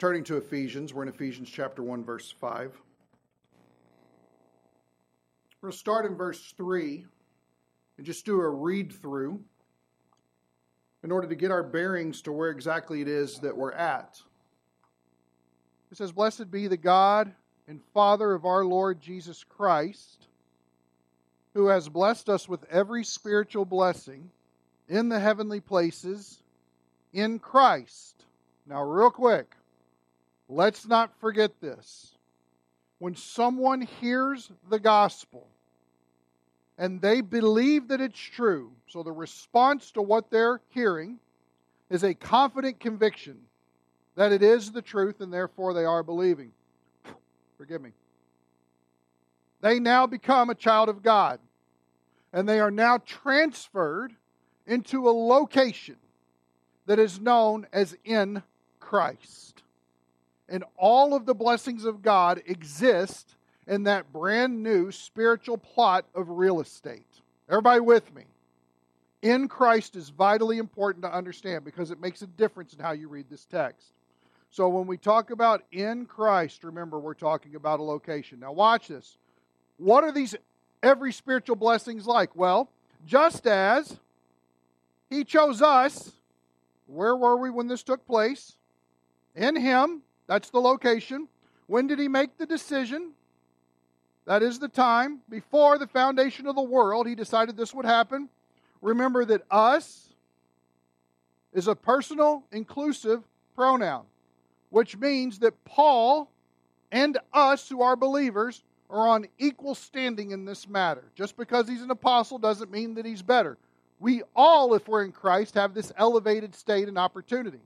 Turning to Ephesians, we're in Ephesians chapter 1, verse 5. We're going to start in verse 3 and just do a read through in order to get our bearings to where exactly it is that we're at. It says, Blessed be the God and Father of our Lord Jesus Christ, who has blessed us with every spiritual blessing in the heavenly places in Christ. Now, real quick, let's not forget this. When someone hears the gospel and they believe that it's true, so the response to what they're hearing is a confident conviction that it is the truth and therefore they are believing. Forgive me. They now become a child of God and they are now transferred into a location that is known as in Christ. And all of the blessings of God exist in that brand new spiritual plot of real estate. Everybody with me? In Christ is vitally important to understand because it makes a difference in how you read this text. So when we talk about in Christ, remember we're talking about a location. Now watch this. What are these every spiritual blessings like? Well, just as he chose us, where were we when this took place? In him, that's the location. When did he make the decision? That is the time. Before the foundation of the world, he decided this would happen. Remember that us is a personal, inclusive pronoun, which means that Paul and us who are believers are on equal standing in this matter. Just because he's an apostle doesn't mean that he's better. We all, if we're in Christ, have this elevated state and opportunity.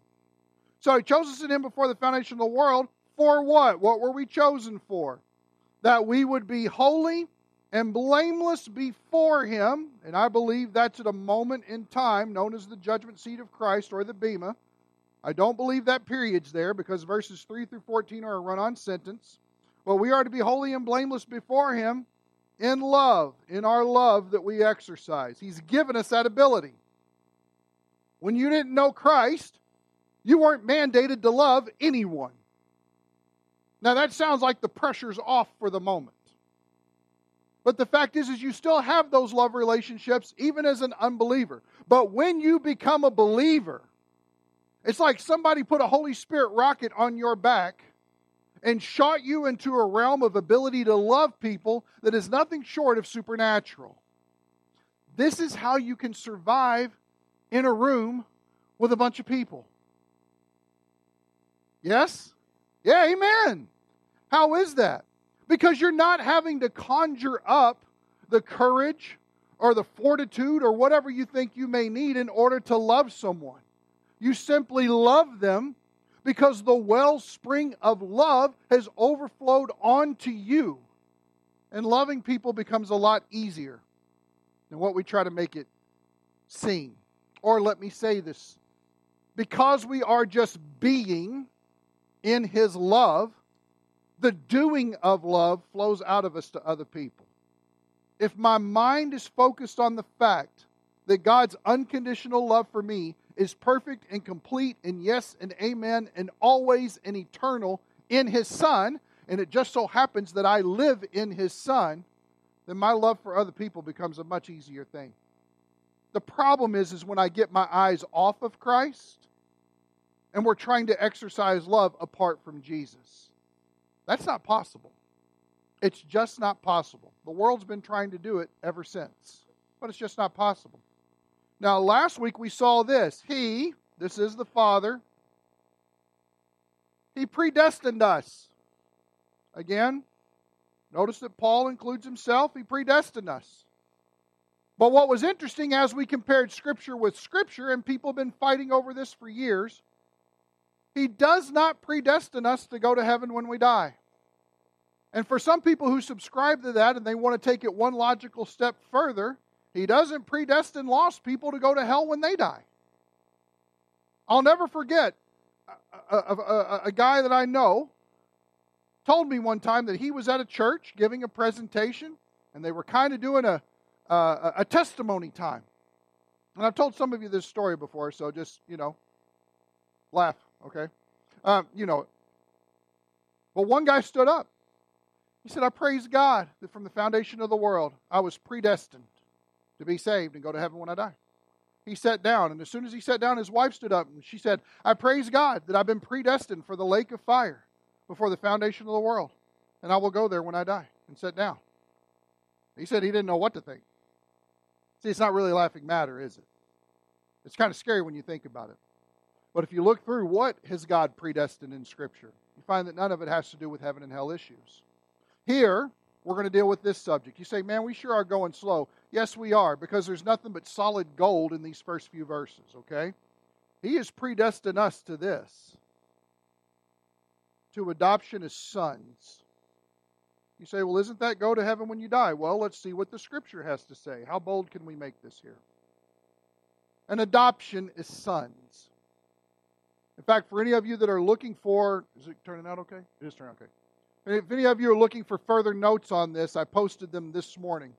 So he chose us in him before the foundation of the world. For what? What were we chosen for? That we would be holy and blameless before him. And I believe that's at a moment in time known as the judgment seat of Christ or the Bema. I don't believe that period's there because verses 3 through 14 are a run on sentence. But we are to be holy and blameless before Him in love, in our love that we exercise. He's given us that ability. When you didn't know Christ, you weren't mandated to love anyone. Now that sounds like the pressure's off for the moment. But the fact is is you still have those love relationships even as an unbeliever. But when you become a believer, it's like somebody put a Holy Spirit rocket on your back and shot you into a realm of ability to love people that is nothing short of supernatural. This is how you can survive in a room with a bunch of people. Yes? Yeah, amen. How is that? Because you're not having to conjure up the courage or the fortitude or whatever you think you may need in order to love someone. You simply love them because the wellspring of love has overflowed onto you. And loving people becomes a lot easier than what we try to make it seem. Or let me say this because we are just being in His love, the doing of love flows out of us to other people. If my mind is focused on the fact that God's unconditional love for me is perfect and complete and yes and amen and always and eternal in his son and it just so happens that I live in his son then my love for other people becomes a much easier thing. The problem is is when I get my eyes off of Christ and we're trying to exercise love apart from Jesus. That's not possible. It's just not possible. The world's been trying to do it ever since, but it's just not possible. Now, last week we saw this. He, this is the Father, He predestined us. Again, notice that Paul includes himself. He predestined us. But what was interesting as we compared Scripture with Scripture, and people have been fighting over this for years, He does not predestine us to go to heaven when we die. And for some people who subscribe to that and they want to take it one logical step further, he doesn't predestine lost people to go to hell when they die. I'll never forget a, a, a, a, guy that I know told me one time that he was at a church giving a presentation, and they were kind of doing a, a testimony time. And I've told some of you this story before, so just, you know, laugh, okay? Um, you know, But one guy stood up. He said, I praise God that from the foundation of the world, I was predestined to be saved and go to heaven when I die. He sat down, and as soon as he sat down, his wife stood up and she said, I praise God that I've been predestined for the lake of fire before the foundation of the world, and I will go there when I die and sit down. He said he didn't know what to think. See, it's not really a laughing matter, is it? It's kind of scary when you think about it. But if you look through what has God predestined in Scripture, you find that none of it has to do with heaven and hell issues. Here, we're going to deal with this subject. You say, man, we sure are going slow. Yes, we are, because there's nothing but solid gold in these first few verses, okay? He has predestined us to this to adoption as sons. You say, well, isn't that go to heaven when you die? Well, let's see what the scripture has to say. How bold can we make this here? An adoption is sons. In fact, for any of you that are looking for, is it turning out okay? It is turning out okay. If any of you are looking for further notes on this, I posted them this morning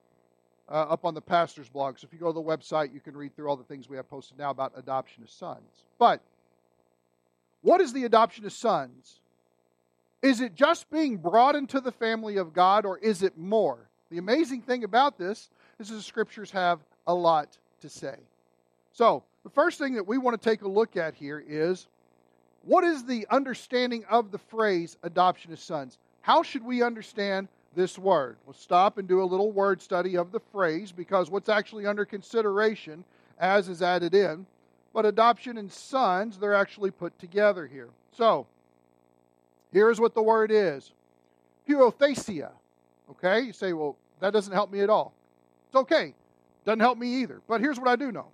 uh, up on the pastor's blog. So if you go to the website, you can read through all the things we have posted now about adoption as sons. But what is the adoption as sons? Is it just being brought into the family of God, or is it more? The amazing thing about this is the scriptures have a lot to say. So, the first thing that we want to take a look at here is what is the understanding of the phrase adoption as sons? How should we understand this word? We'll stop and do a little word study of the phrase because what's actually under consideration as is added in. But adoption and sons, they're actually put together here. So, here's what the word is Huiothesia. Okay? You say, well, that doesn't help me at all. It's okay. Doesn't help me either. But here's what I do know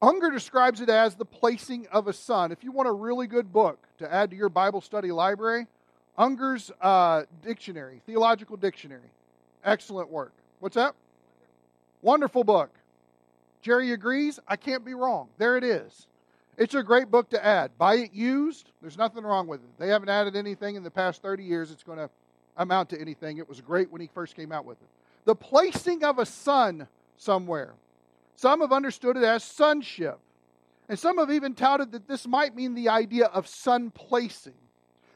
Unger describes it as the placing of a son. If you want a really good book to add to your Bible study library, Unger's uh, dictionary, theological dictionary. Excellent work. What's that? Wonderful book. Jerry agrees. I can't be wrong. There it is. It's a great book to add. Buy it used. There's nothing wrong with it. They haven't added anything in the past 30 years it's going to amount to anything. It was great when he first came out with it. The placing of a son somewhere. Some have understood it as sonship. And some have even touted that this might mean the idea of son placing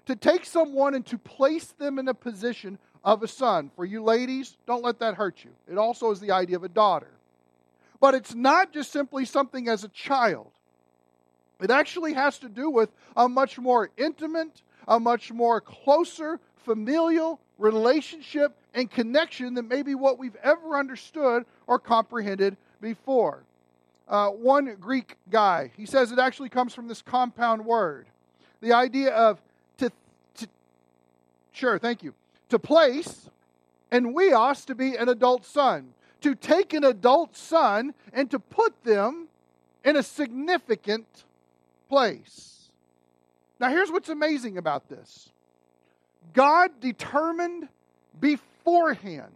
to take someone and to place them in a position of a son. For you ladies, don't let that hurt you. It also is the idea of a daughter. But it's not just simply something as a child, it actually has to do with a much more intimate, a much more closer familial relationship and connection than maybe what we've ever understood or comprehended before. Uh, one Greek guy, he says it actually comes from this compound word. The idea of to, Sure, thank you. To place and huios to be an adult son. To take an adult son and to put them in a significant place. Now, here's what's amazing about this God determined beforehand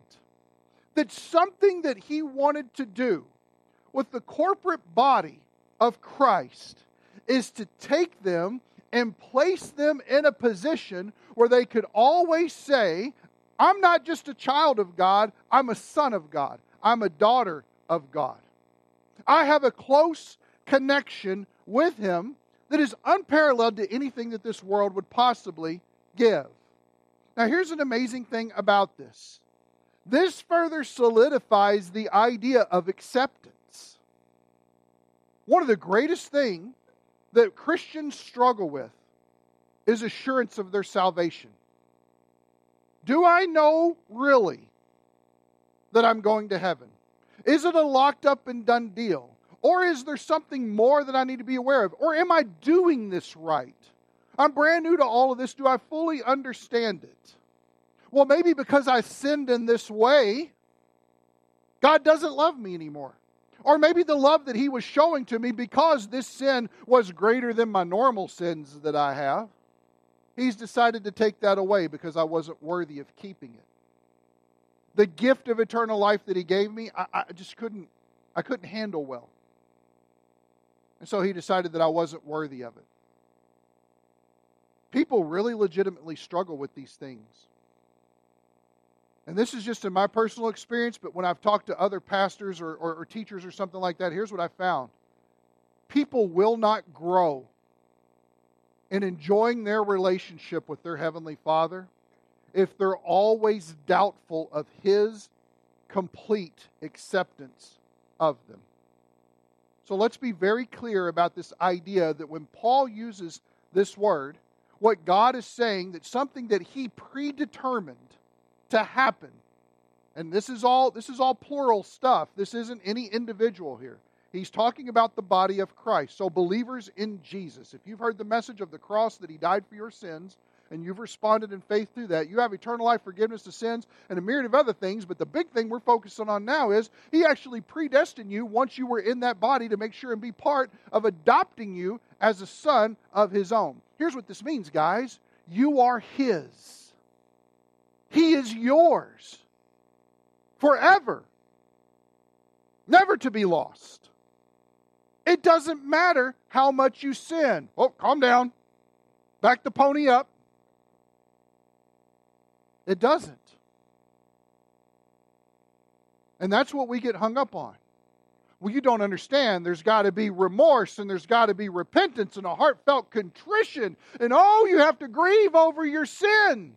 that something that He wanted to do with the corporate body of Christ is to take them and place them in a position where they could always say, I'm not just a child of God, I'm a son of God, I'm a daughter of God. I have a close connection with Him that is unparalleled to anything that this world would possibly give. Now, here's an amazing thing about this this further solidifies the idea of acceptance. One of the greatest things that Christians struggle with is assurance of their salvation. Do I know really that I'm going to heaven? Is it a locked up and done deal? Or is there something more that I need to be aware of? Or am I doing this right? I'm brand new to all of this. Do I fully understand it? Well, maybe because I sinned in this way, God doesn't love me anymore. Or maybe the love that he was showing to me because this sin was greater than my normal sins that I have. He's decided to take that away because I wasn't worthy of keeping it. The gift of eternal life that he gave me, I, I just couldn't I couldn't handle well. And so he decided that I wasn't worthy of it. People really legitimately struggle with these things and this is just in my personal experience, but when I've talked to other pastors or, or, or, teachers or something like that, here's what I found people will not grow in enjoying their relationship with their Heavenly Father if they're always doubtful of His complete acceptance of them. So let's be very clear about this idea that when Paul uses this word, what God is saying that something that he predetermined to happen. And this is all this is all plural stuff. This isn't any individual here. He's talking about the body of Christ. So believers in Jesus. If you've heard the message of the cross that he died for your sins, and you've responded in faith through that, you have eternal life, forgiveness of sins, and a myriad of other things. But the big thing we're focusing on now is He actually predestined you once you were in that body to make sure and be part of adopting you as a son of His own. Here's what this means, guys you are His, He is yours forever, never to be lost. It doesn't matter how much you sin. Oh, calm down. Back the pony up. It doesn't. And that's what we get hung up on. Well, you don't understand. There's got to be remorse and there's got to be repentance and a heartfelt contrition. And oh, you have to grieve over your sin.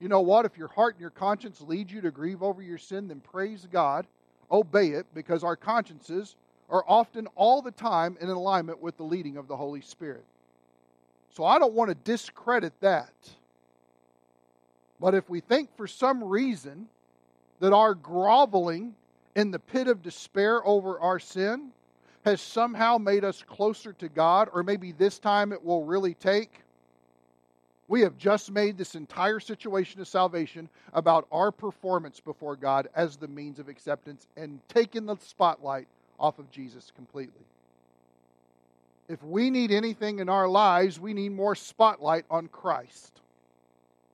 You know what? If your heart and your conscience lead you to grieve over your sin, then praise God, obey it, because our consciences are often all the time in alignment with the leading of the Holy Spirit. So I don't want to discredit that. But if we think for some reason that our groveling in the pit of despair over our sin has somehow made us closer to God, or maybe this time it will really take, we have just made this entire situation of salvation about our performance before God as the means of acceptance and taken the spotlight off of Jesus completely. If we need anything in our lives, we need more spotlight on Christ.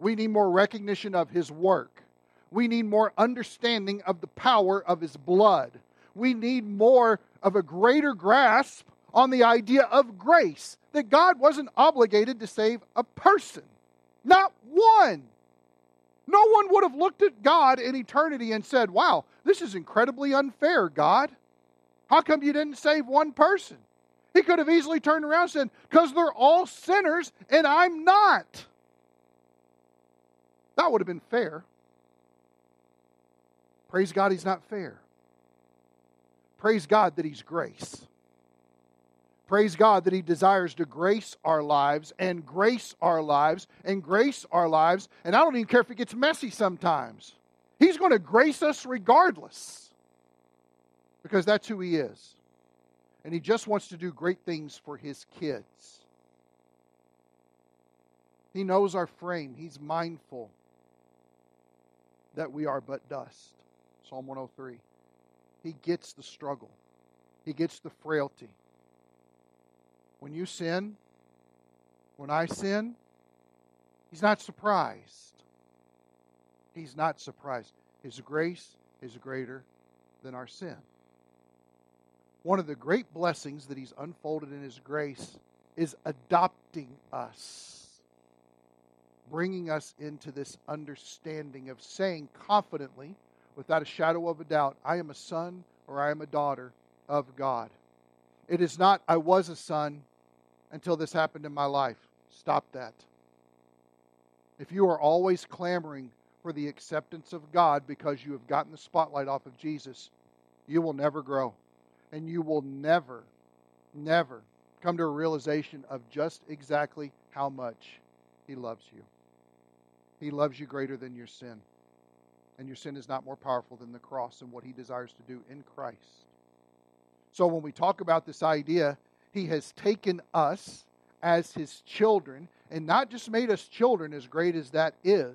We need more recognition of his work. We need more understanding of the power of his blood. We need more of a greater grasp on the idea of grace that God wasn't obligated to save a person, not one. No one would have looked at God in eternity and said, Wow, this is incredibly unfair, God. How come you didn't save one person? He could have easily turned around and said, Because they're all sinners and I'm not. That would have been fair. Praise God, He's not fair. Praise God that He's grace. Praise God that He desires to grace our lives and grace our lives and grace our lives. And I don't even care if it gets messy sometimes. He's going to grace us regardless because that's who He is. And He just wants to do great things for His kids. He knows our frame, He's mindful that we are but dust. Psalm 103. He gets the struggle, he gets the frailty. When you sin, when I sin, he's not surprised. He's not surprised. His grace is greater than our sin. One of the great blessings that he's unfolded in his grace is adopting us bringing us into this understanding of saying confidently, without a shadow of a doubt, I am a son or I am a daughter of God. It is not, I was a son until this happened in my life. Stop that. If you are always clamoring for the acceptance of God because you have gotten the spotlight off of Jesus, you will never grow. And you will never, never come to a realization of just exactly how much He loves you. He loves you greater than your sin. And your sin is not more powerful than the cross and what he desires to do in Christ. So when we talk about this idea, he has taken us as his children and not just made us children, as great as that is,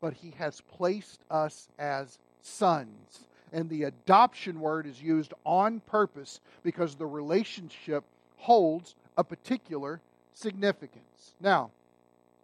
but he has placed us as sons. And the adoption word is used on purpose because the relationship holds a particular significance. Now,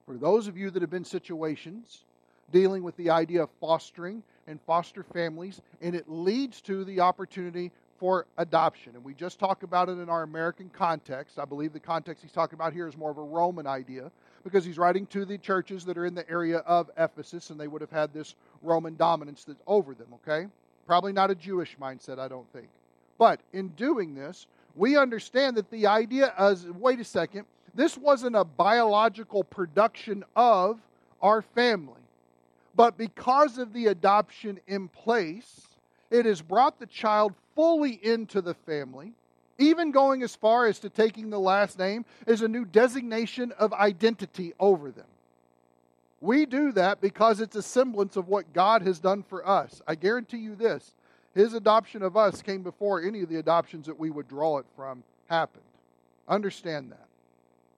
for those of you that have been situations dealing with the idea of fostering and foster families, and it leads to the opportunity for adoption. And we just talked about it in our American context. I believe the context he's talking about here is more of a Roman idea because he's writing to the churches that are in the area of Ephesus, and they would have had this Roman dominance that's over them, okay? Probably not a Jewish mindset, I don't think. But in doing this, we understand that the idea is wait a second, this wasn't a biological production of our family. But because of the adoption in place, it has brought the child fully into the family, even going as far as to taking the last name as a new designation of identity over them. We do that because it's a semblance of what God has done for us. I guarantee you this His adoption of us came before any of the adoptions that we would draw it from happened. Understand that.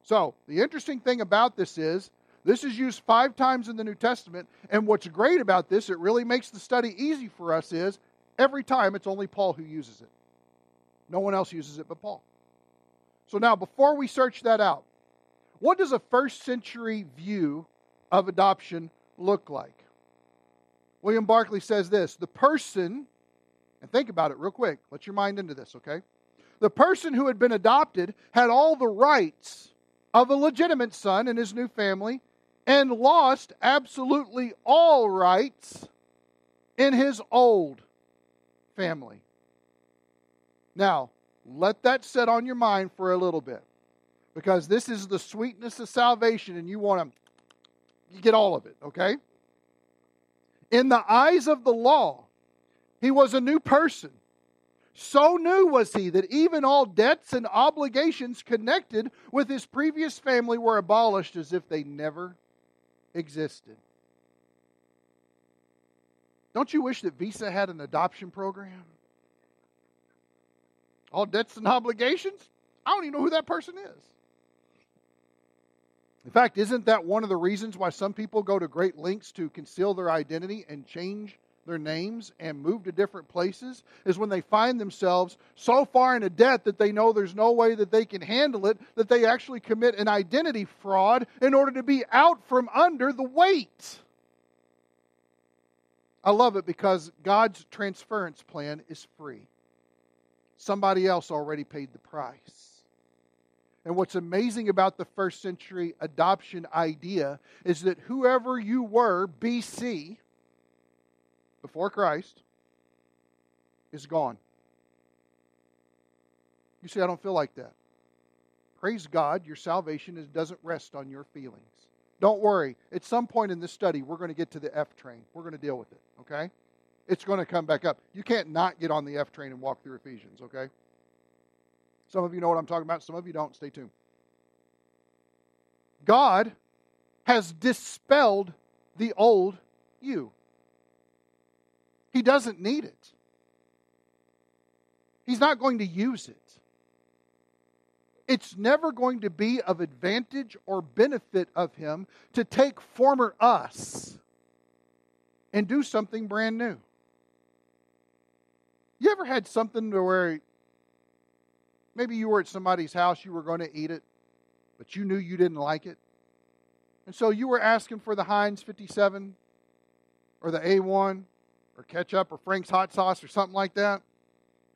So, the interesting thing about this is this is used five times in the New Testament, and what's great about this, it really makes the study easy for us, is every time it's only Paul who uses it. No one else uses it but Paul. So now, before we search that out, what does a first century view of adoption look like? William Barclay says this the person, and think about it real quick, let your mind into this, okay? The person who had been adopted had all the rights of a legitimate son in his new family and lost absolutely all rights in his old family. Now, let that set on your mind for a little bit because this is the sweetness of salvation and you want to get all of it, okay? In the eyes of the law, he was a new person so new was he that even all debts and obligations connected with his previous family were abolished as if they never existed. Don't you wish that Visa had an adoption program? All debts and obligations? I don't even know who that person is. In fact, isn't that one of the reasons why some people go to great lengths to conceal their identity and change their names and move to different places is when they find themselves so far in a debt that they know there's no way that they can handle it, that they actually commit an identity fraud in order to be out from under the weight. I love it because God's transference plan is free. Somebody else already paid the price. And what's amazing about the first century adoption idea is that whoever you were, BC, before Christ is gone. You say, I don't feel like that. Praise God, your salvation doesn't rest on your feelings. Don't worry. At some point in this study, we're going to get to the F train. We're going to deal with it, okay? It's going to come back up. You can't not get on the F train and walk through Ephesians, okay? Some of you know what I'm talking about, some of you don't. Stay tuned. God has dispelled the old you. He doesn't need it. He's not going to use it. It's never going to be of advantage or benefit of him to take former us and do something brand new. You ever had something to where maybe you were at somebody's house, you were going to eat it, but you knew you didn't like it? And so you were asking for the Heinz 57 or the A1 or ketchup or Frank's hot sauce or something like that.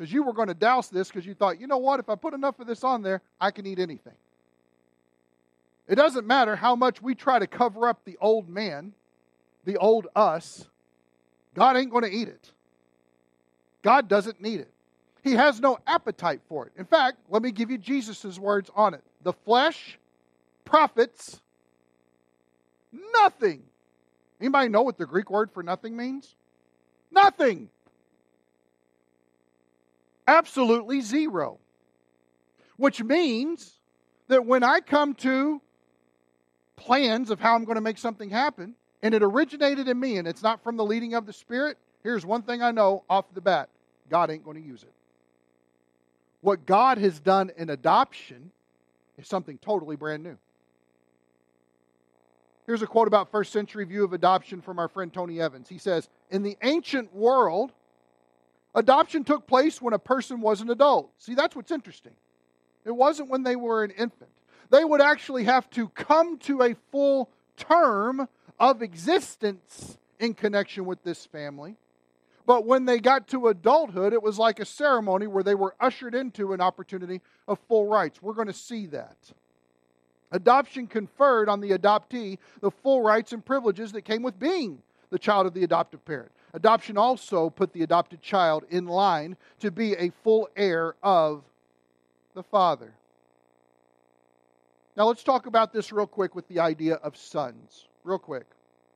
Because you were going to douse this because you thought, you know what, if I put enough of this on there, I can eat anything. It doesn't matter how much we try to cover up the old man, the old us, God ain't going to eat it. God doesn't need it. He has no appetite for it. In fact, let me give you Jesus' words on it. The flesh profits nothing. Anybody know what the Greek word for nothing means? Nothing. Absolutely zero. Which means that when I come to plans of how I'm going to make something happen, and it originated in me and it's not from the leading of the Spirit, here's one thing I know off the bat God ain't going to use it. What God has done in adoption is something totally brand new. Here's a quote about first century view of adoption from our friend Tony Evans. He says, In the ancient world, adoption took place when a person was an adult. See, that's what's interesting. It wasn't when they were an infant. They would actually have to come to a full term of existence in connection with this family. But when they got to adulthood, it was like a ceremony where they were ushered into an opportunity of full rights. We're going to see that. Adoption conferred on the adoptee the full rights and privileges that came with being the child of the adoptive parent. Adoption also put the adopted child in line to be a full heir of the father. Now let's talk about this real quick with the idea of sons. Real quick.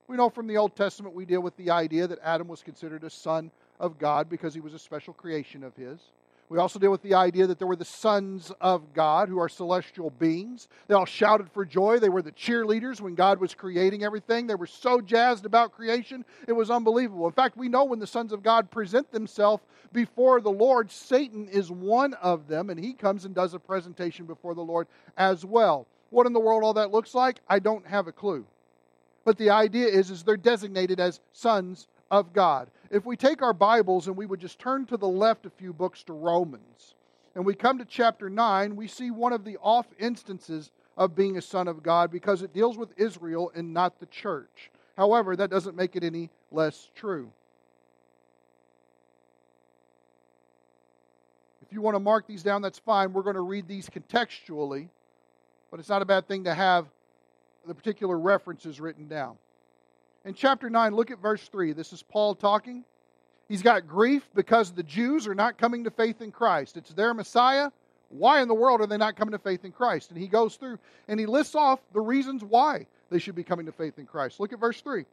We know from the Old Testament we deal with the idea that Adam was considered a son of God because he was a special creation of his. We also deal with the idea that there were the sons of God who are celestial beings. They all shouted for joy. They were the cheerleaders when God was creating everything. They were so jazzed about creation, it was unbelievable. In fact, we know when the sons of God present themselves before the Lord, Satan is one of them, and he comes and does a presentation before the Lord as well. What in the world all that looks like, I don't have a clue. But the idea is, is they're designated as sons of God. If we take our Bibles and we would just turn to the left a few books to Romans, and we come to chapter 9, we see one of the off instances of being a son of God because it deals with Israel and not the church. However, that doesn't make it any less true. If you want to mark these down, that's fine. We're going to read these contextually, but it's not a bad thing to have the particular references written down. In chapter 9, look at verse 3. This is Paul talking. He's got grief because the Jews are not coming to faith in Christ. It's their Messiah. Why in the world are they not coming to faith in Christ? And he goes through and he lists off the reasons why they should be coming to faith in Christ. Look at verse 3.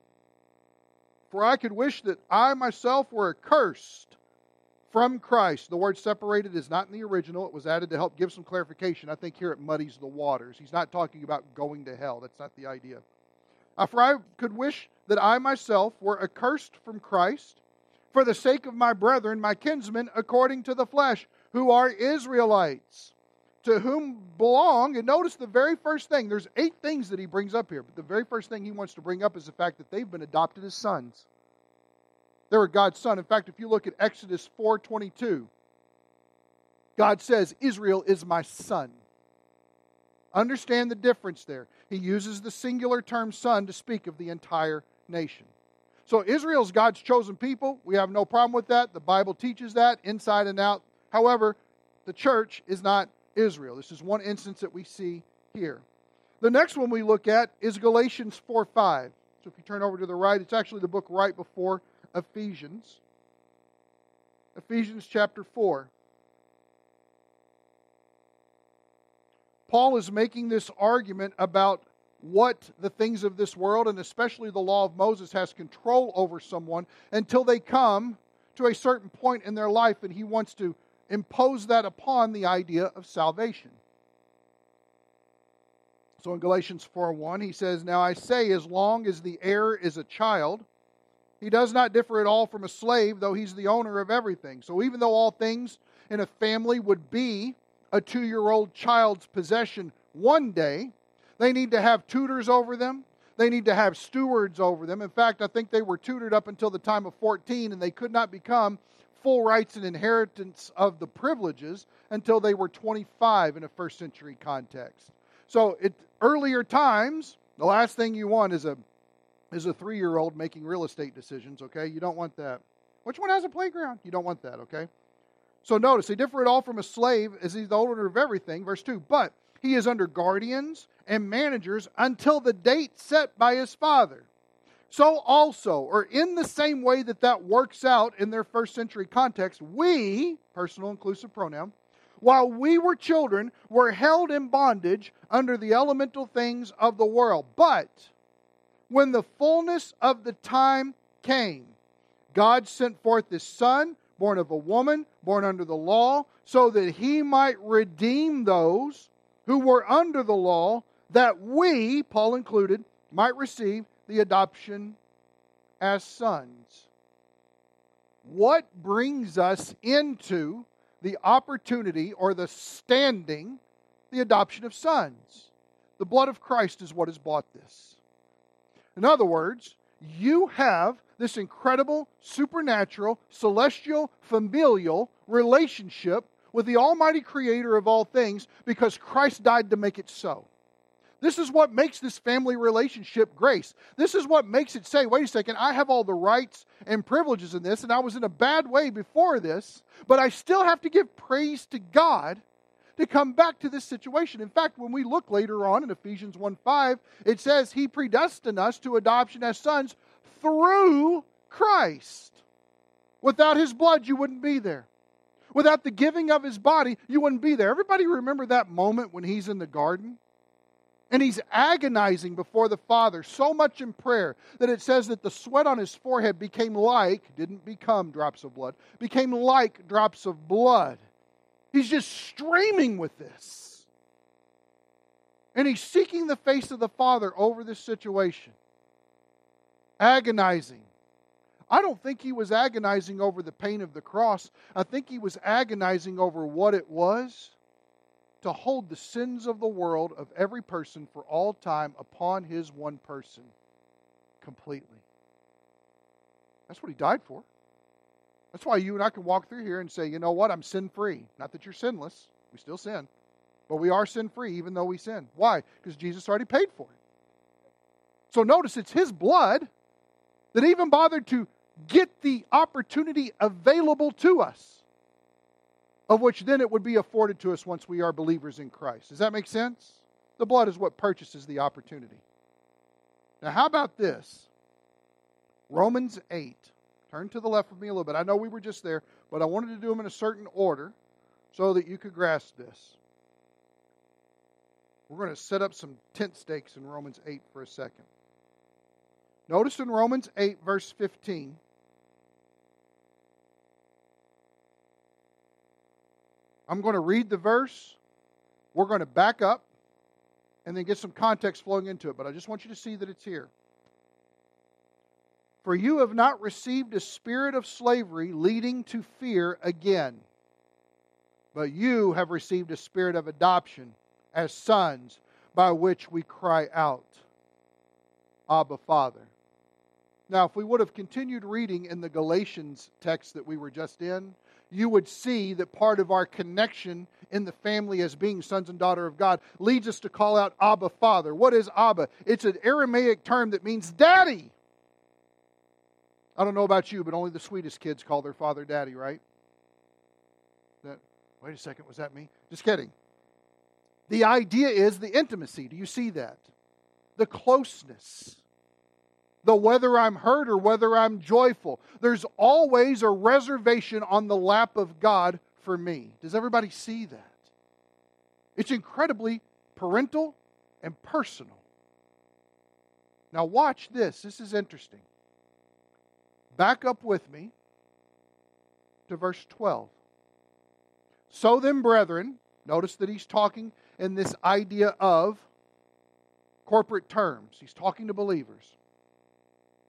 For I could wish that I myself were accursed from Christ. The word separated is not in the original. It was added to help give some clarification. I think here it muddies the waters. He's not talking about going to hell. That's not the idea. For I could wish that I myself were accursed from Christ for the sake of my brethren, my kinsmen, according to the flesh, who are Israelites, to whom belong, and notice the very first thing, there's eight things that he brings up here, but the very first thing he wants to bring up is the fact that they've been adopted as sons. They were God's son. In fact, if you look at Exodus 4:22, God says, "Israel is my son." Understand the difference there. He uses the singular term son to speak of the entire nation. So Israel's God's chosen people. We have no problem with that. The Bible teaches that inside and out. However, the church is not Israel. This is one instance that we see here. The next one we look at is Galatians 4 5. So if you turn over to the right, it's actually the book right before Ephesians. Ephesians chapter 4. Paul is making this argument about what the things of this world and especially the law of Moses has control over someone until they come to a certain point in their life and he wants to impose that upon the idea of salvation. So in Galatians 4:1 he says, "Now I say as long as the heir is a child, he does not differ at all from a slave, though he's the owner of everything. So even though all things in a family would be a two year old child's possession one day, they need to have tutors over them. They need to have stewards over them. In fact, I think they were tutored up until the time of 14, and they could not become full rights and inheritance of the privileges until they were 25 in a first century context. So, at earlier times, the last thing you want is a is a three year old making real estate decisions, okay? You don't want that. Which one has a playground? You don't want that, okay? So notice, he differ at all from a slave as he's the owner of everything. Verse 2 But he is under guardians and managers until the date set by his father. So also, or in the same way that that works out in their first century context, we, personal inclusive pronoun, while we were children, were held in bondage under the elemental things of the world. But when the fullness of the time came, God sent forth his Son, born of a woman, born under the law, so that he might redeem those who were under the law, that we, Paul included, might receive the adoption as sons. What brings us into the opportunity or the standing, the adoption of sons? The blood of Christ is what has bought this. In other words, you have this incredible, supernatural, celestial, familial relationship with the Almighty Creator of all things because Christ died to make it so. This is what makes this family relationship grace. This is what makes it say, wait a second, I have all the rights and privileges in this, and I was in a bad way before this, but I still have to give praise to God to come back to this situation. In fact, when we look later on in Ephesians 1 5, it says, He predestined us to adoption as sons through Christ. Without His blood, you wouldn't be there. Without the giving of His body, you wouldn't be there. Everybody remember that moment when He's in the garden? And he's agonizing before the Father, so much in prayer that it says that the sweat on his forehead became like, didn't become drops of blood, became like drops of blood. He's just streaming with this. And he's seeking the face of the Father over this situation, agonizing. I don't think he was agonizing over the pain of the cross. I think he was agonizing over what it was to hold the sins of the world of every person for all time upon his one person completely. That's what he died for. That's why you and I can walk through here and say, you know what, I'm sin free. Not that you're sinless, we still sin, but we are sin free even though we sin. Why? Because Jesus already paid for it. So notice it's his blood that even bothered to get the opportunity available to us of which then it would be afforded to us once we are believers in Christ. Does that make sense? The blood is what purchases the opportunity. Now, how about this? Romans 8. Turn to the left of me a little bit. I know we were just there, but I wanted to do them in a certain order so that you could grasp this. We're going to set up some tent stakes in Romans 8 for a second. Notice in Romans 8, verse 15. I'm going to read the verse. We're going to back up and then get some context flowing into it. But I just want you to see that it's here. For you have not received a spirit of slavery leading to fear again, but you have received a spirit of adoption as sons, by which we cry out, Abba, Father. Now, if we would have continued reading in the Galatians text that we were just in, you would see that part of our connection in the family as being sons and daughter of God leads us to call out Abba Father. What is Abba? It's an Aramaic term that means daddy. I don't know about you, but only the sweetest kids call their father daddy, right? That, wait a second, was that me? Just kidding. The idea is the intimacy. Do you see that? The closeness the whether I'm hurt or whether I'm joyful. There's always a reservation on the lap of God for me. Does everybody see that? It's incredibly parental and personal. Now, watch this. This is interesting. Back up with me to verse 12. So then, brethren, notice that he's talking in this idea of corporate terms. He's talking to believers.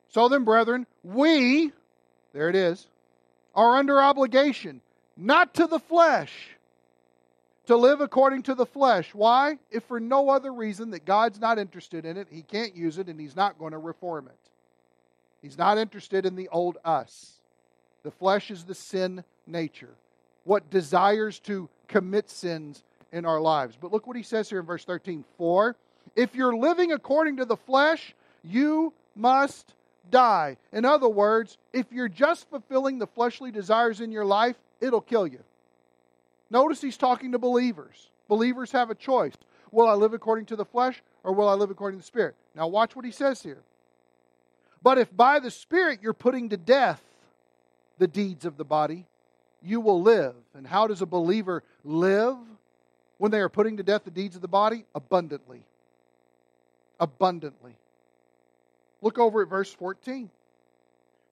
So then, brethren, we, there it is, are under obligation, not to the flesh, to live according to the flesh. Why? If for no other reason that God's not interested in it, He can't use it, and He's not going to reform it. He's not interested in the old us. The flesh is the sin nature, what desires to commit sins in our lives. But look what he says here in verse 13 For if you're living according to the flesh, you must die. In other words, if you're just fulfilling the fleshly desires in your life, it'll kill you. Notice he's talking to believers. Believers have a choice. Will I live according to the flesh or will I live according to the Spirit? Now, watch what he says here. But if by the Spirit you're putting to death the deeds of the body, you will live. And how does a believer live when they are putting to death the deeds of the body? Abundantly. Abundantly. Look over at verse 14.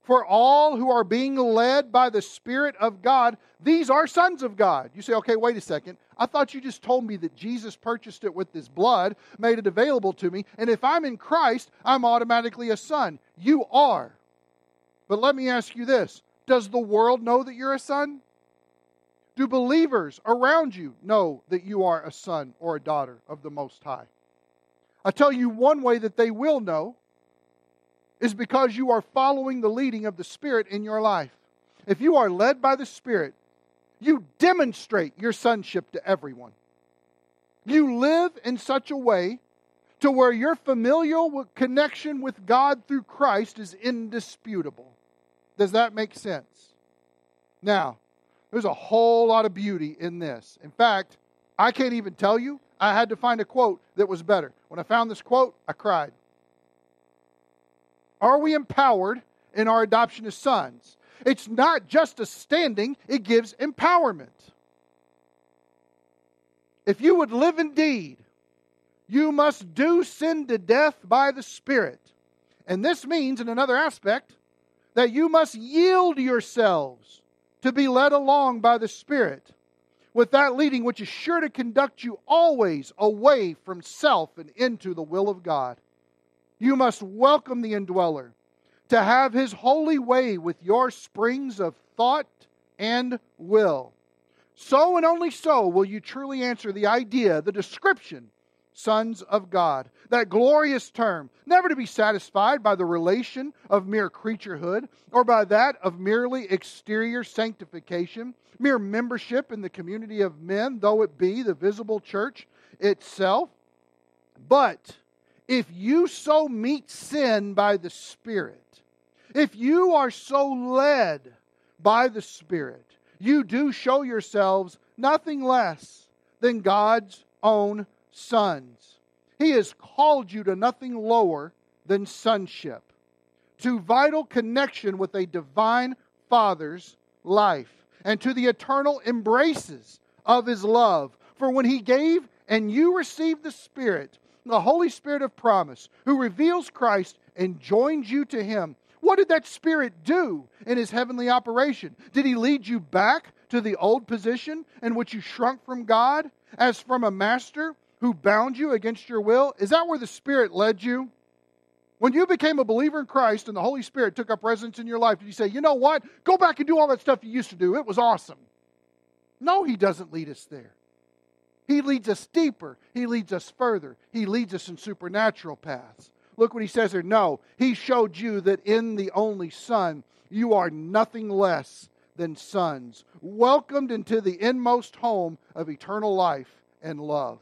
For all who are being led by the Spirit of God, these are sons of God. You say, okay, wait a second. I thought you just told me that Jesus purchased it with his blood, made it available to me, and if I'm in Christ, I'm automatically a son. You are. But let me ask you this Does the world know that you're a son? Do believers around you know that you are a son or a daughter of the Most High? I tell you one way that they will know is because you are following the leading of the Spirit in your life. If you are led by the Spirit, you demonstrate your sonship to everyone. You live in such a way to where your familial connection with God through Christ is indisputable. Does that make sense? Now, there's a whole lot of beauty in this. In fact, I can't even tell you. I had to find a quote that was better. When I found this quote, I cried. Are we empowered in our adoption as sons? It's not just a standing, it gives empowerment. If you would live indeed, You must do sin to death by the Spirit. And this means, in another aspect, that you must yield yourselves to be led along by the Spirit, with that leading which is sure to conduct you always away from self and into the will of God. You must welcome the indweller to have his holy way with your springs of thought and will. So and only so will you truly answer the idea, the description, sons of God. That glorious term, never to be satisfied by the relation of mere creaturehood or by that of merely exterior sanctification, mere membership in the community of men, though it be the visible church itself. But if you so meet sin by the Spirit, if you are so led by the Spirit, you do show yourselves nothing less than God's own sons. He has called you to nothing lower than sonship, to vital connection with a divine Father's life, and to the eternal embraces of His love. For when He gave and you received the Spirit, the Holy Spirit of promise, who reveals Christ and joins you to Him. What did that Spirit do in His heavenly operation? Did He lead you back to the old position in which you shrunk from God as from a master who bound you against your will? Is that where the Spirit led you? When you became a believer in Christ and the Holy Spirit took up residence in your life, did you say, you know what? Go back and do all that stuff you used to do. It was awesome. No, He doesn't lead us there. He leads us deeper. He leads us further. He leads us in supernatural paths. Look what he says here. No, he showed you that in the only Son, you are nothing less than sons, welcomed into the inmost home of eternal life and love.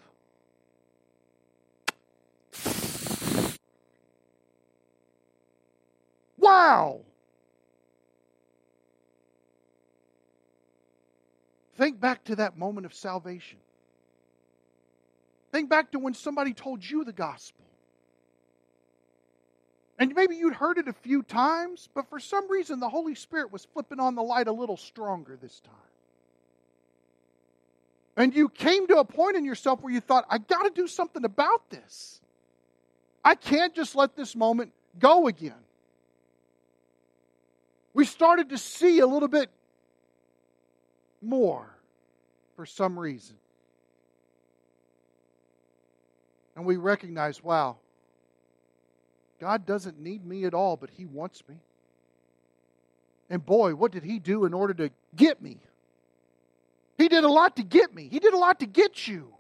Wow! Think back to that moment of salvation. Think back to when somebody told you the gospel. And maybe you'd heard it a few times, but for some reason the Holy Spirit was flipping on the light a little stronger this time. And you came to a point in yourself where you thought, I got to do something about this. I can't just let this moment go again. We started to see a little bit more for some reason. And we recognize, wow, God doesn't need me at all, but He wants me. And boy, what did He do in order to get me? He did a lot to get me, He did a lot to get you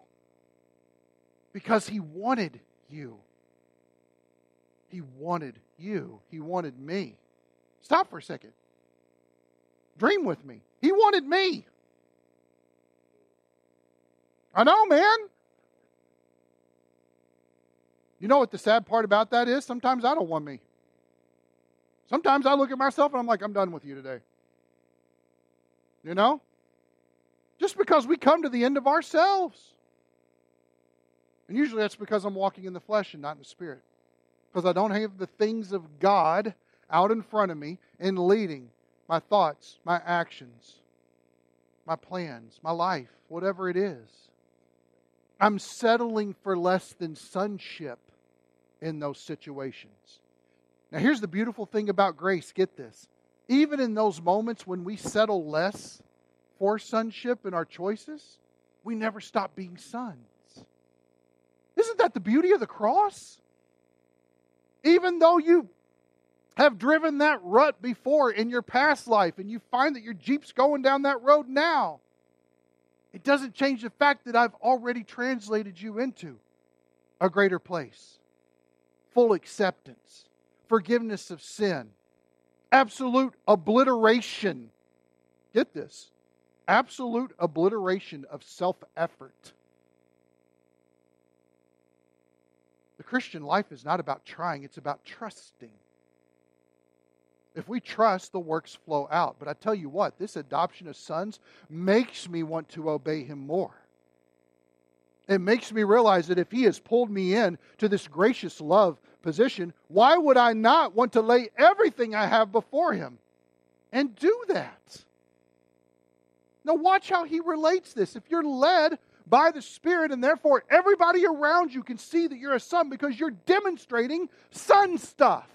because He wanted you. He wanted you. He wanted me. Stop for a second. Dream with me. He wanted me. I know, man. You know what the sad part about that is? Sometimes I don't want me. Sometimes I look at myself and I'm like, I'm done with you today. You know? Just because we come to the end of ourselves. And usually that's because I'm walking in the flesh and not in the spirit. Because I don't have the things of God out in front of me and leading my thoughts, my actions, my plans, my life, whatever it is. I'm settling for less than sonship in those situations. Now, here's the beautiful thing about grace get this. Even in those moments when we settle less for sonship in our choices, we never stop being sons. Isn't that the beauty of the cross? Even though you have driven that rut before in your past life and you find that your Jeep's going down that road now, it doesn't change the fact that I've already translated you into a greater place full acceptance, forgiveness of sin, absolute obliteration. Get this absolute obliteration of self effort. The Christian life is not about trying, it's about trusting. If we trust, the works flow out. But I tell you what, this adoption of sons makes me want to obey him more. It makes me realize that if He has pulled me in to this gracious love position, why would I not want to lay everything I have before Him and do that? Now, watch how He relates this. If you're led by the Spirit, and therefore everybody around you can see that you're a son because you're demonstrating son stuff.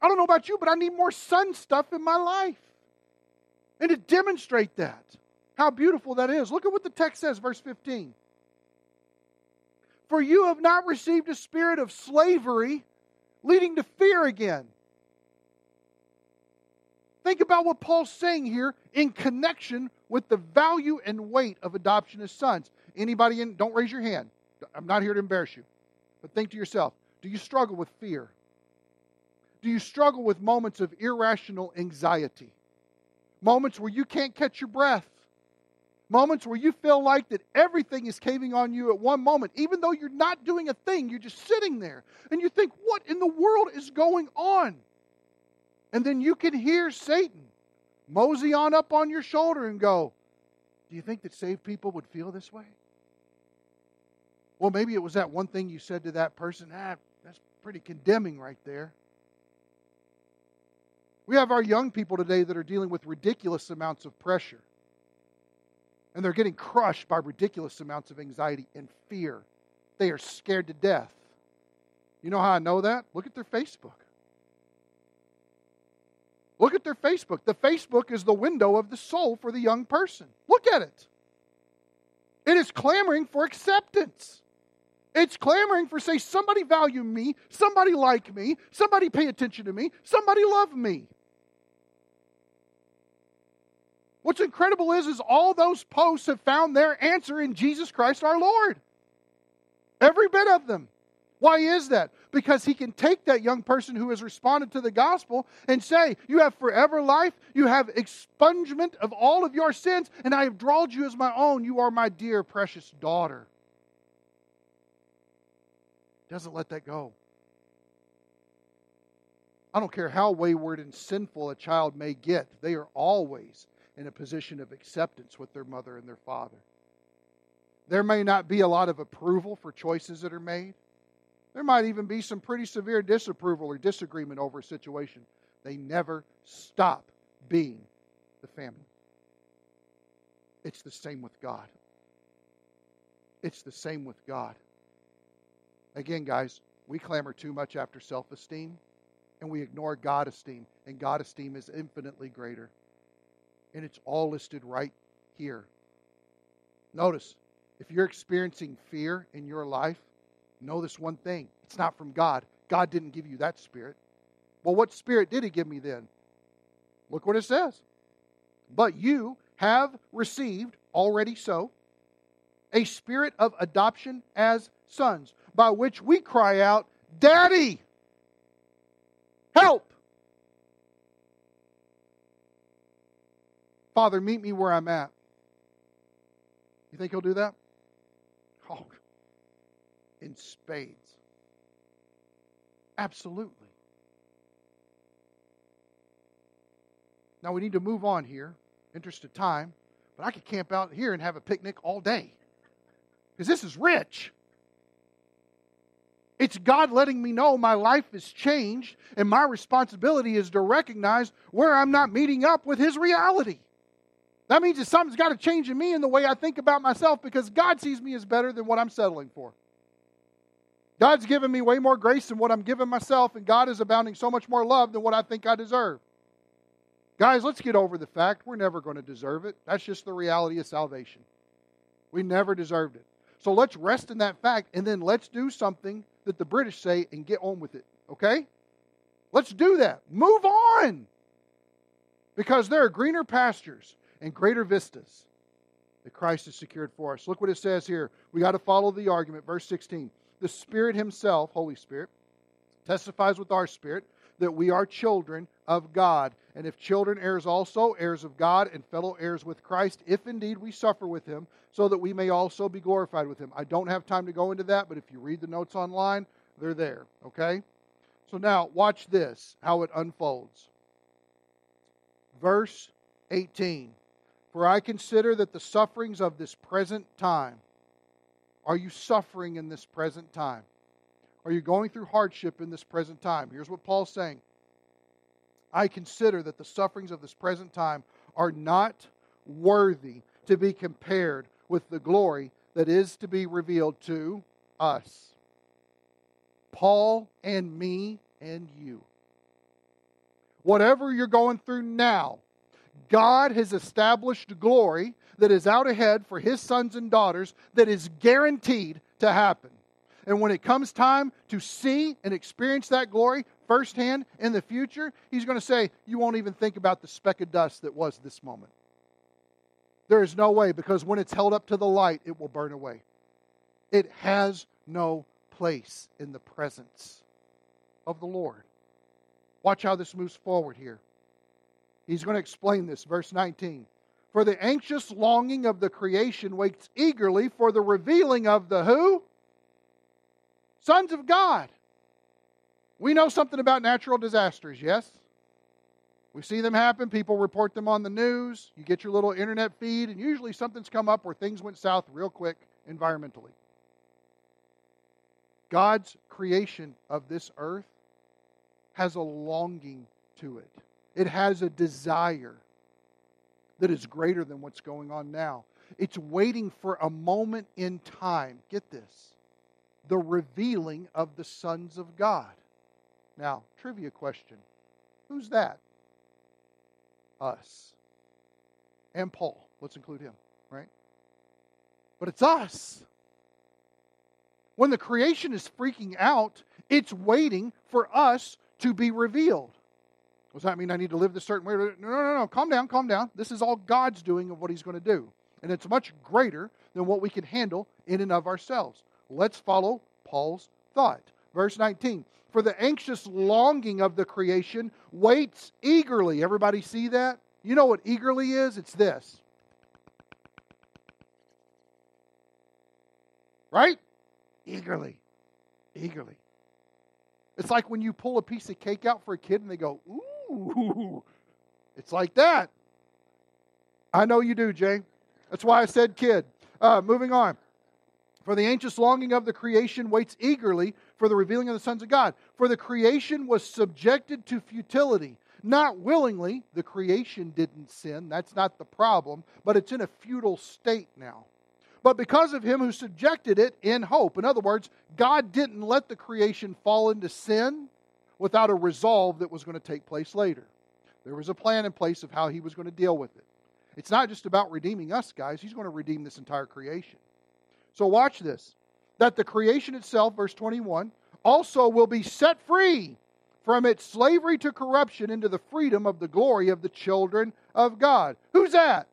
I don't know about you, but I need more son stuff in my life. And to demonstrate that, how beautiful that is. Look at what the text says, verse 15. For you have not received a spirit of slavery leading to fear again. Think about what Paul's saying here in connection with the value and weight of adoption as sons. Anybody in, don't raise your hand. I'm not here to embarrass you. But think to yourself do you struggle with fear? Do you struggle with moments of irrational anxiety? Moments where you can't catch your breath? Moments where you feel like that everything is caving on you at one moment, even though you're not doing a thing, you're just sitting there. And you think, what in the world is going on? And then you can hear Satan mosey on up on your shoulder and go, Do you think that saved people would feel this way? Well, maybe it was that one thing you said to that person. Ah, that's pretty condemning right there. We have our young people today that are dealing with ridiculous amounts of pressure. And they're getting crushed by ridiculous amounts of anxiety and fear. They are scared to death. You know how I know that? Look at their Facebook. Look at their Facebook. The Facebook is the window of the soul for the young person. Look at it. It is clamoring for acceptance. It's clamoring for, say, somebody value me, somebody like me, somebody pay attention to me, somebody love me. What's incredible is, is all those posts have found their answer in Jesus Christ our Lord. Every bit of them. Why is that? Because he can take that young person who has responded to the gospel and say, You have forever life, you have expungement of all of your sins, and I have drawn you as my own. You are my dear, precious daughter. Doesn't let that go. I don't care how wayward and sinful a child may get, they are always in a position of acceptance with their mother and their father. There may not be a lot of approval for choices that are made. There might even be some pretty severe disapproval or disagreement over a situation. They never stop being the family. It's the same with God. It's the same with God. Again, guys, we clamor too much after self esteem and we ignore God esteem, and God esteem is infinitely greater. And it's all listed right here. Notice, if you're experiencing fear in your life, know this one thing it's not from God. God didn't give you that spirit. Well, what spirit did He give me then? Look what it says. But you have received already so a spirit of adoption as sons, by which we cry out, Daddy, help! Father, meet me where I'm at. You think he'll do that? Oh, in spades. Absolutely. Now we need to move on here, interest of time, but I could camp out here and have a picnic all day. Because this is rich. It's God letting me know my life has changed, and my responsibility is to recognize where I'm not meeting up with His reality. That means that something's got to change in me in the way I think about myself because God sees me as better than what I'm settling for. God's given me way more grace than what I'm giving myself, and God is abounding so much more love than what I think I deserve. Guys, let's get over the fact we're never going to deserve it. That's just the reality of salvation. We never deserved it. So let's rest in that fact, and then let's do something that the British say and get on with it, okay? Let's do that. Move on. Because there are greener pastures and greater vistas that Christ has secured for us. Look what it says here. We got to follow the argument. Verse 16 the Spirit Himself, Holy Spirit, testifies with our spirit that we are children of God. And if children, heirs also, heirs of God, and fellow heirs with Christ, if indeed we suffer with Him, so that we may also be glorified with Him. I don't have time to go into that, but if you read the notes online, they're there. Okay? So now, watch this, how it unfolds. Verse 18 For I consider that the sufferings of this present time, are you suffering in this present time? Are you going through hardship in this present time? Here's what Paul's saying I consider that the sufferings of this present time are not worthy to be compared with the glory that is to be revealed to us. Paul and me and you. Whatever you're going through now, God has established glory that is out ahead for his sons and daughters that is guaranteed to happen. And when it comes time to see and experience that glory firsthand in the future, he's going to say, You won't even think about the speck of dust that was this moment. There is no way, because when it's held up to the light, it will burn away. It has no place in the presence of the Lord. Watch how this moves forward here. He's going to explain this. Verse 19. For the anxious longing of the creation waits eagerly for the revealing of the who? Sons of God. We know something about natural disasters, yes? We see them happen. People report them on the news. You get your little internet feed, and usually something's come up where things went south real quick environmentally. God's creation of this earth has a longing to it, it has a desire that is greater than what's going on now. It's waiting for a moment in time. Get this the revealing of the sons of God. Now, trivia question Who's that? Us. And Paul. Let's include him, right? But it's us. When the creation is freaking out, it's waiting for us to be revealed. Does that mean I need to live this certain way? No, no, no, no. Calm down, calm down. This is all God's doing of what He's going to do. And it's much greater than what we can handle in and of ourselves. Let's follow Paul's thought. Verse 19 For the anxious longing of the creation waits eagerly. Everybody see that? You know what eagerly is? It's this. Right? Eagerly. Eagerly. It's like when you pull a piece of cake out for a kid and they go, ooh. It's like that. I know you do, Jay. That's why I said kid. Uh, moving on. For the anxious longing of the creation waits eagerly for the revealing of the sons of God. For the creation was subjected to futility. Not willingly, the creation didn't sin. That's not the problem, but it's in a futile state now but because of him who subjected it in hope. In other words, God didn't let the creation fall into sin without a resolve that was going to take place later. There was a plan in place of how he was going to deal with it. It's not just about redeeming us, guys, he's going to redeem this entire creation. So watch this. That the creation itself, verse 21, also will be set free from its slavery to corruption into the freedom of the glory of the children of God. Who's that?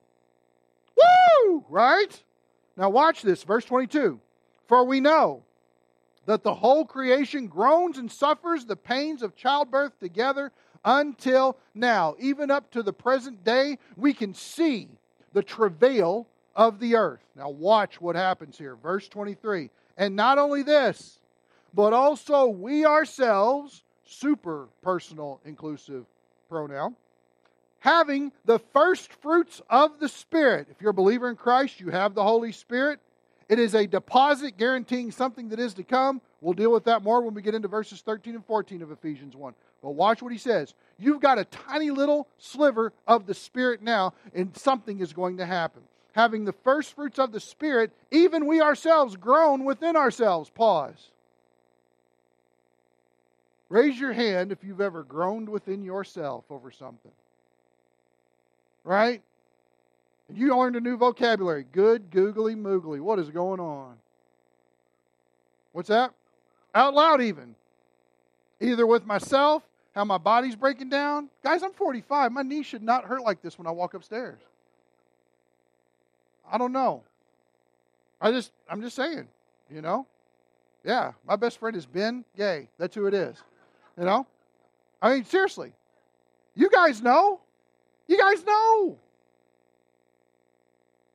Woo! Right? Now, watch this, verse 22. For we know that the whole creation groans and suffers the pains of childbirth together until now. Even up to the present day, we can see the travail of the earth. Now, watch what happens here. Verse 23. And not only this, but also we ourselves, super personal inclusive pronoun, having the first fruits of the Spirit. If you're a believer in Christ, you have the Holy Spirit. It is a deposit guaranteeing something that is to come. We'll deal with that more when we get into verses 13 and 14 of Ephesians 1. But watch what he says. You've got a tiny little sliver of the Spirit now, and something is going to happen. Having the first fruits of the Spirit, even we ourselves groan within ourselves. Pause. Raise your hand if you've ever groaned within yourself over something right? And you learned a new vocabulary. Good, googly, moogly. What is going on? What's that? Out loud, even. Either with myself, how my body's breaking down. Guys, I'm 45. My knee should not hurt like this when I walk upstairs. I don't know. I just, I'm just saying, you know? Yeah, my best friend is Ben Gay. That's who it is. You know? I mean, seriously. You guys know. You guys know.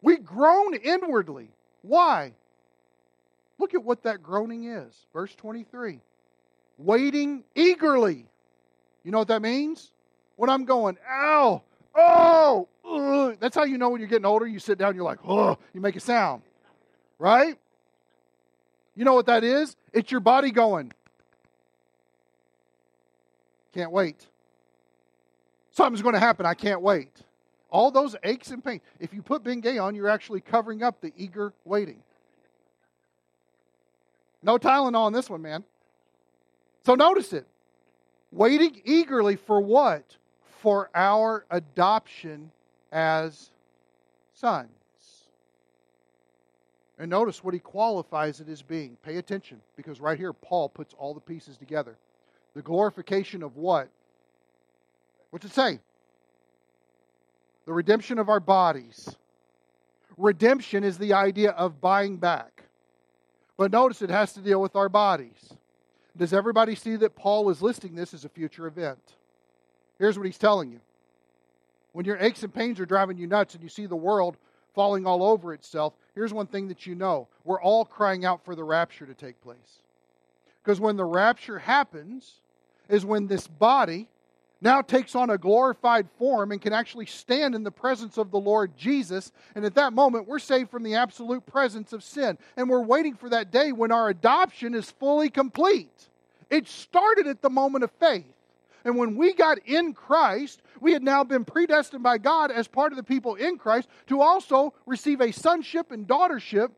We groan inwardly. Why? Look at what that groaning is. Verse 23 waiting eagerly. You know what that means? When I'm going, ow, oh, ugh. that's how you know when you're getting older. You sit down, you're like, oh, you make a sound, right? You know what that is? It's your body going, can't wait. Something's going to happen. I can't wait. All those aches and pains. If you put Bengay on, you're actually covering up the eager waiting. No Tylenol on this one, man. So notice it. Waiting eagerly for what? For our adoption as sons. And notice what he qualifies it as being. Pay attention, because right here, Paul puts all the pieces together. The glorification of what? What's it say? The redemption of our bodies. Redemption is the idea of buying back. But notice it has to deal with our bodies. Does everybody see that Paul is listing this as a future event? Here's what he's telling you. When your aches and pains are driving you nuts and you see the world falling all over itself, here's one thing that you know we're all crying out for the rapture to take place. Because when the rapture happens, is when this body now takes on a glorified form and can actually stand in the presence of the Lord Jesus. And at that moment, we're saved from the absolute presence of sin. And we're waiting for that day when our adoption is fully complete. It started at the moment of faith. And when we got in Christ, we had now been predestined by God as part of the people in Christ to also receive a sonship and daughtership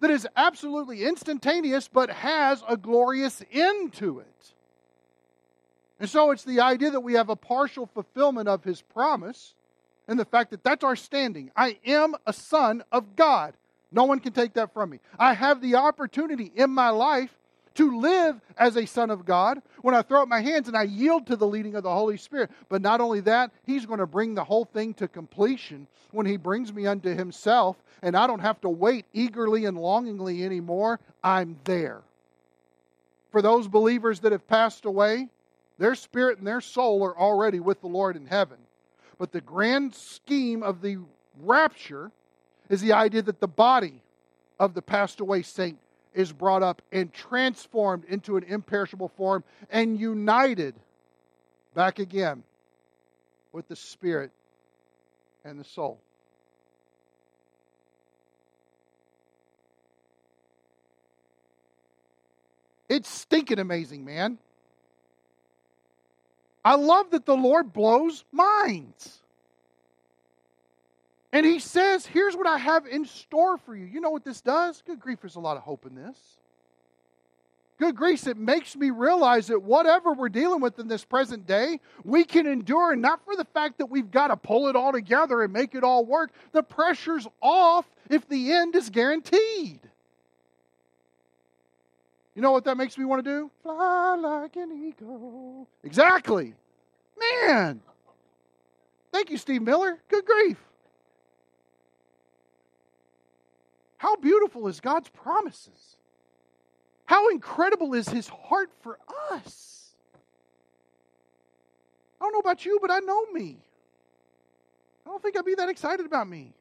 that is absolutely instantaneous but has a glorious end to it. And so it's the idea that we have a partial fulfillment of his promise and the fact that that's our standing. I am a son of God. No one can take that from me. I have the opportunity in my life to live as a son of God when I throw up my hands and I yield to the leading of the Holy Spirit. But not only that, He's going to bring the whole thing to completion when He brings me unto Himself, and I don't have to wait eagerly and longingly anymore. I'm there. For those believers that have passed away, their spirit and their soul are already with the Lord in heaven. But the grand scheme of the rapture is the idea that the body of the passed away saint is brought up and transformed into an imperishable form and united back again with the spirit and the soul. It's stinking amazing, man. I love that the Lord blows minds. And he says, Here's what I have in store for you. You know what this does? Good grief, there's a lot of hope in this. Good grief, it makes me realize that whatever we're dealing with in this present day, we can endure, not for the fact that we've got to pull it all together and make it all work. The pressure's off if the end is guaranteed. You know what that makes me want to do? Fly like an eagle. Exactly. Man. Thank you, Steve Miller. Good grief. How beautiful is God's promises? How incredible is his heart for us? I don't know about you, but I know me. I don't think I'd be that excited about me.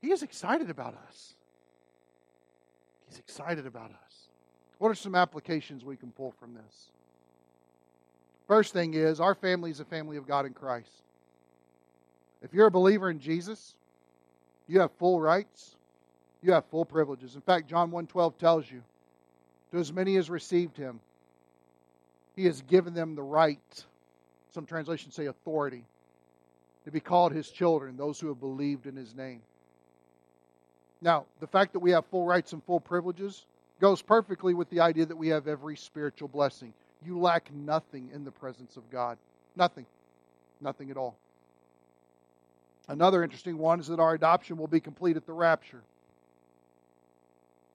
He is excited about us. He's excited about us. What are some applications we can pull from this? First thing is, our family is a family of God in Christ. If you're a believer in Jesus, you have full rights, you have full privileges. In fact, John 1:12 tells you, to as many as received him, he has given them the right, some translations say authority, to be called his children, those who have believed in his name. Now, the fact that we have full rights and full privileges goes perfectly with the idea that we have every spiritual blessing. You lack nothing in the presence of God. Nothing. Nothing at all. Another interesting one is that our adoption will be complete at the rapture.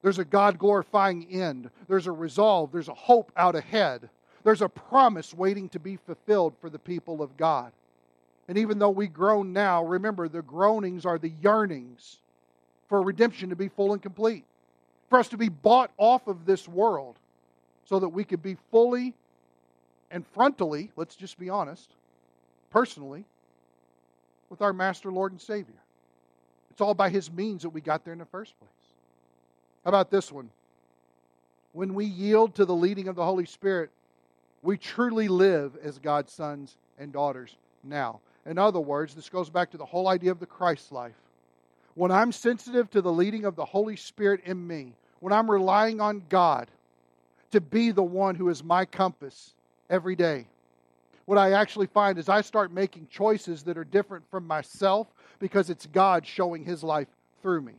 There's a God glorifying end. There's a resolve. There's a hope out ahead. There's a promise waiting to be fulfilled for the people of God. And even though we groan now, remember the groanings are the yearnings for redemption to be full and complete for us to be bought off of this world so that we could be fully and frontally, let's just be honest, personally, with our Master, Lord, and Savior. It's all by His means that we got there in the first place. How about this one? When we yield to the leading of the Holy Spirit, we truly live as God's sons and daughters now. In other words, this goes back to the whole idea of the Christ life when I'm sensitive to the leading of the Holy Spirit in me, when I'm relying on God to be the one who is my compass every day, what I actually find is I start making choices that are different from myself because it's God showing His life through me.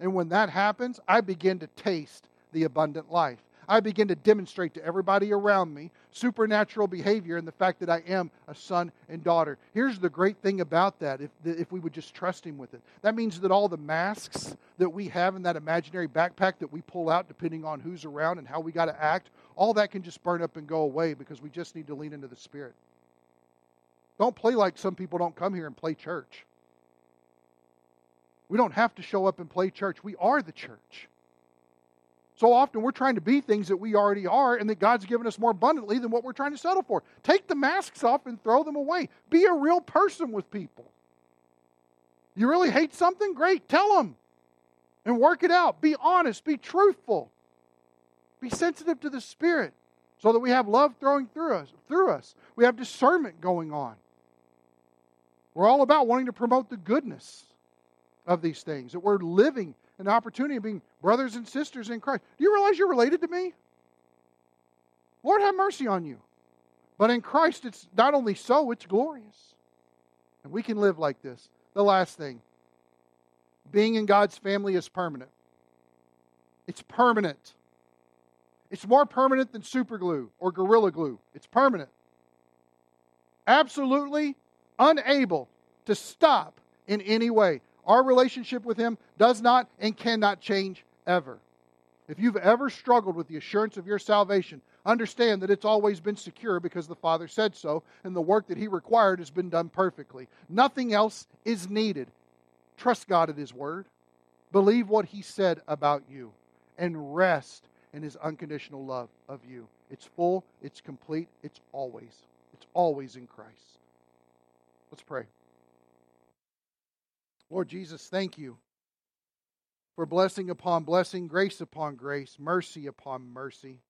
And when that happens, I begin to taste the abundant life. I begin to demonstrate to everybody around me supernatural behavior and the fact that I am a son and daughter. Here's the great thing about that if, if we would just trust Him with it. That means that all the masks that we have in that imaginary backpack that we pull out depending on who's around and how we got to act, all that can just burn up and go away because we just need to lean into the Spirit. Don't play like some people don't come here and play church. We don't have to show up and play church. We are the church. So often we're trying to be things that we already are and that God's given us more abundantly than what we're trying to settle for. Take the masks off and throw them away. Be a real person with people. You really hate something? Great, tell them and work it out. Be honest, be truthful. Be sensitive to the Spirit so that we have love throwing through us, through us. We have discernment going on. We're all about wanting to promote the goodness of these things, that we're living an opportunity of being brothers and sisters in Christ. Do you realize you're related to me? Lord, have mercy on you. But in Christ, it's not only so, it's glorious. And we can live like this. The last thing being in God's family is permanent. It's permanent. It's more permanent than super glue or gorilla glue. It's permanent. Absolutely unable to stop in any way. Our relationship with Him does not and cannot change ever. If you've ever struggled with the assurance of your salvation, understand that it's always been secure because the Father said so, and the work that He required has been done perfectly. Nothing else is needed. Trust God at His Word, believe what He said about you, and rest in His unconditional love of you. It's full, it's complete, it's always. It's always in Christ. Let's pray. Lord Jesus, thank you for blessing upon blessing, grace upon grace, mercy upon mercy,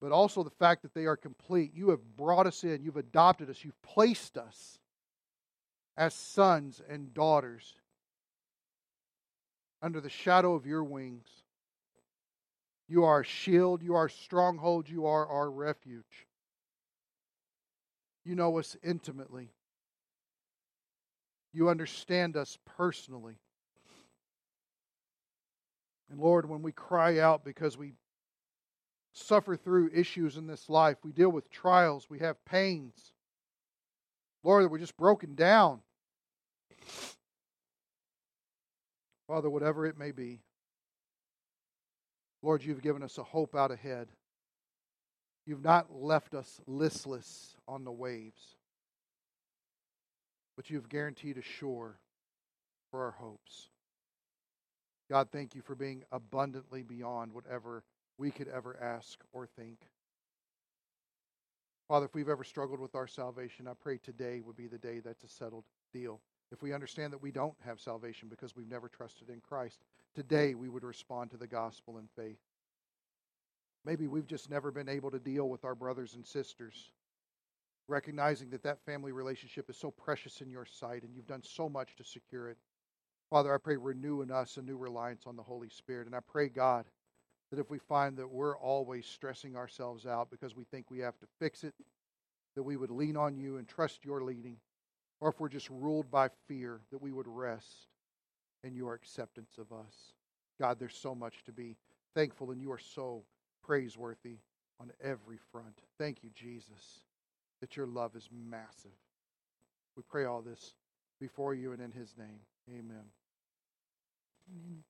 but also the fact that they are complete. You have brought us in, you've adopted us, you've placed us as sons and daughters under the shadow of your wings. You are a shield, you are a stronghold, you are our refuge. You know us intimately. You understand us personally. And Lord, when we cry out because we suffer through issues in this life, we deal with trials, we have pains. Lord, we're just broken down. Father, whatever it may be, Lord, you've given us a hope out ahead. You've not left us listless on the waves but you have guaranteed a shore for our hopes. God, thank you for being abundantly beyond whatever we could ever ask or think. Father, if we've ever struggled with our salvation, I pray today would be the day that's a settled deal. If we understand that we don't have salvation because we've never trusted in Christ, today we would respond to the gospel in faith. Maybe we've just never been able to deal with our brothers and sisters recognizing that that family relationship is so precious in your sight and you've done so much to secure it. Father, I pray renew in us a new reliance on the Holy Spirit. And I pray, God, that if we find that we're always stressing ourselves out because we think we have to fix it, that we would lean on you and trust your leading. Or if we're just ruled by fear, that we would rest in your acceptance of us. God, there's so much to be thankful, and you are so praiseworthy on every front. Thank you, Jesus that your love is massive. We pray all this before you and in his name. Amen. Amen.